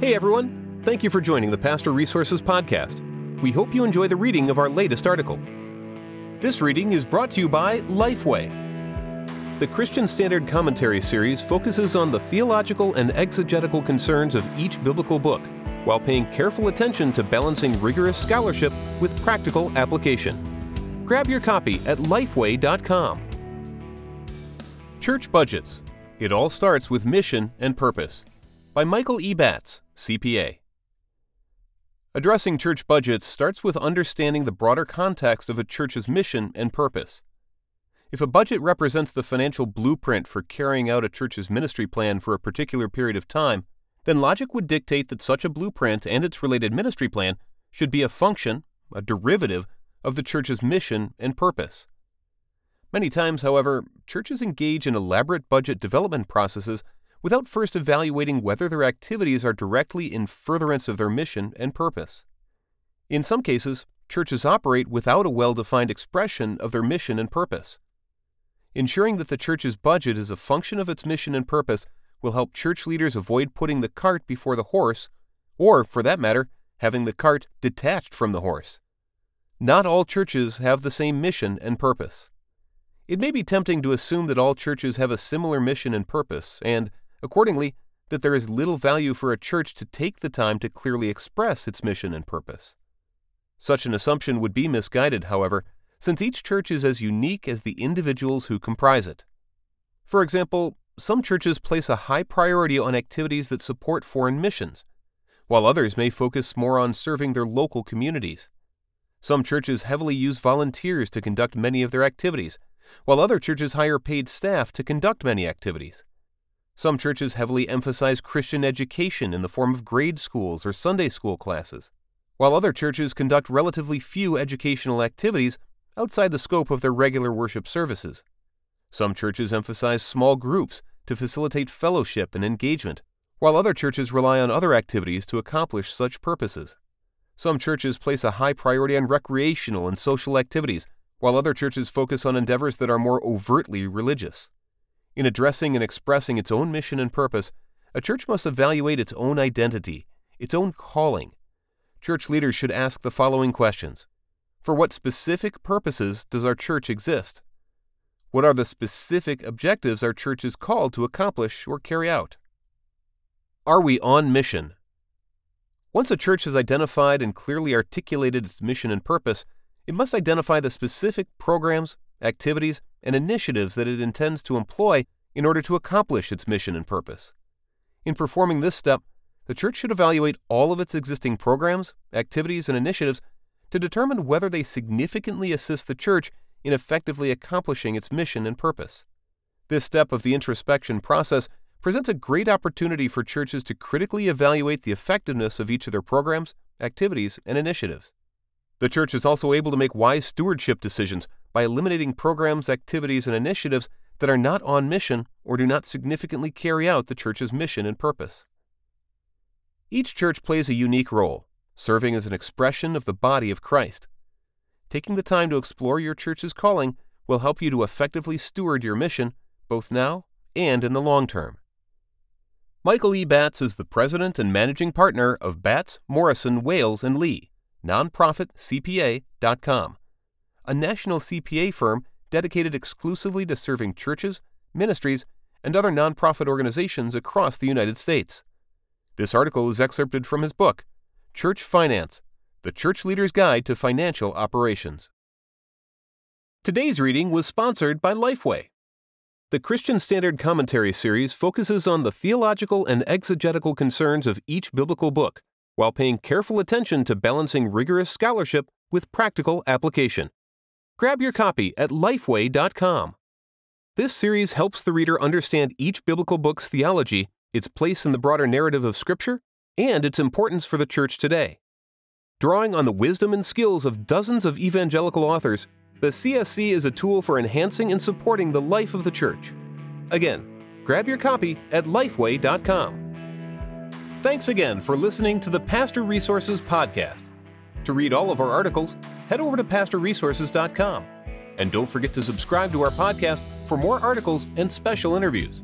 Hey everyone, thank you for joining the Pastor Resources Podcast. We hope you enjoy the reading of our latest article. This reading is brought to you by Lifeway. The Christian Standard Commentary series focuses on the theological and exegetical concerns of each biblical book, while paying careful attention to balancing rigorous scholarship with practical application. Grab your copy at lifeway.com. Church Budgets It All Starts with Mission and Purpose by Michael E. Batts, CPA. Addressing church budgets starts with understanding the broader context of a church's mission and purpose. If a budget represents the financial blueprint for carrying out a church's ministry plan for a particular period of time, then logic would dictate that such a blueprint and its related ministry plan should be a function, a derivative, of the church's mission and purpose. Many times, however, churches engage in elaborate budget development processes without first evaluating whether their activities are directly in furtherance of their mission and purpose. In some cases, churches operate without a well defined expression of their mission and purpose. Ensuring that the church's budget is a function of its mission and purpose will help church leaders avoid putting the cart before the horse, or, for that matter, having the cart detached from the horse. Not all churches have the same mission and purpose. It may be tempting to assume that all churches have a similar mission and purpose, and, accordingly, that there is little value for a church to take the time to clearly express its mission and purpose. Such an assumption would be misguided, however, since each church is as unique as the individuals who comprise it. For example, some churches place a high priority on activities that support foreign missions, while others may focus more on serving their local communities. Some churches heavily use volunteers to conduct many of their activities, while other churches hire paid staff to conduct many activities. Some churches heavily emphasize Christian education in the form of grade schools or Sunday school classes, while other churches conduct relatively few educational activities outside the scope of their regular worship services. Some churches emphasize small groups to facilitate fellowship and engagement, while other churches rely on other activities to accomplish such purposes. Some churches place a high priority on recreational and social activities, while other churches focus on endeavors that are more overtly religious. In addressing and expressing its own mission and purpose, a church must evaluate its own identity, its own calling. Church leaders should ask the following questions For what specific purposes does our church exist? What are the specific objectives our church is called to accomplish or carry out? Are we on mission? Once a church has identified and clearly articulated its mission and purpose, it must identify the specific programs, activities, and initiatives that it intends to employ in order to accomplish its mission and purpose. In performing this step, the church should evaluate all of its existing programs, activities, and initiatives to determine whether they significantly assist the church in effectively accomplishing its mission and purpose. This step of the introspection process presents a great opportunity for churches to critically evaluate the effectiveness of each of their programs, activities, and initiatives. The church is also able to make wise stewardship decisions by eliminating programs, activities, and initiatives that are not on mission or do not significantly carry out the church's mission and purpose. Each church plays a unique role, serving as an expression of the body of Christ. Taking the time to explore your church's calling will help you to effectively steward your mission, both now and in the long term. Michael E. Batts is the president and managing partner of Batts, Morrison, Wales, and Lee nonprofitcpa.com, a national CPA firm dedicated exclusively to serving churches, ministries, and other nonprofit organizations across the United States. This article is excerpted from his book, Church Finance The Church Leader's Guide to Financial Operations. Today's reading was sponsored by Lifeway. The Christian Standard Commentary series focuses on the theological and exegetical concerns of each biblical book while paying careful attention to balancing rigorous scholarship with practical application. Grab your copy at lifeway.com. This series helps the reader understand each biblical book's theology, its place in the broader narrative of Scripture, and its importance for the church today. Drawing on the wisdom and skills of dozens of evangelical authors, the CSC is a tool for enhancing and supporting the life of the church. Again, grab your copy at lifeway.com. Thanks again for listening to the Pastor Resources Podcast. To read all of our articles, head over to pastorresources.com. And don't forget to subscribe to our podcast for more articles and special interviews.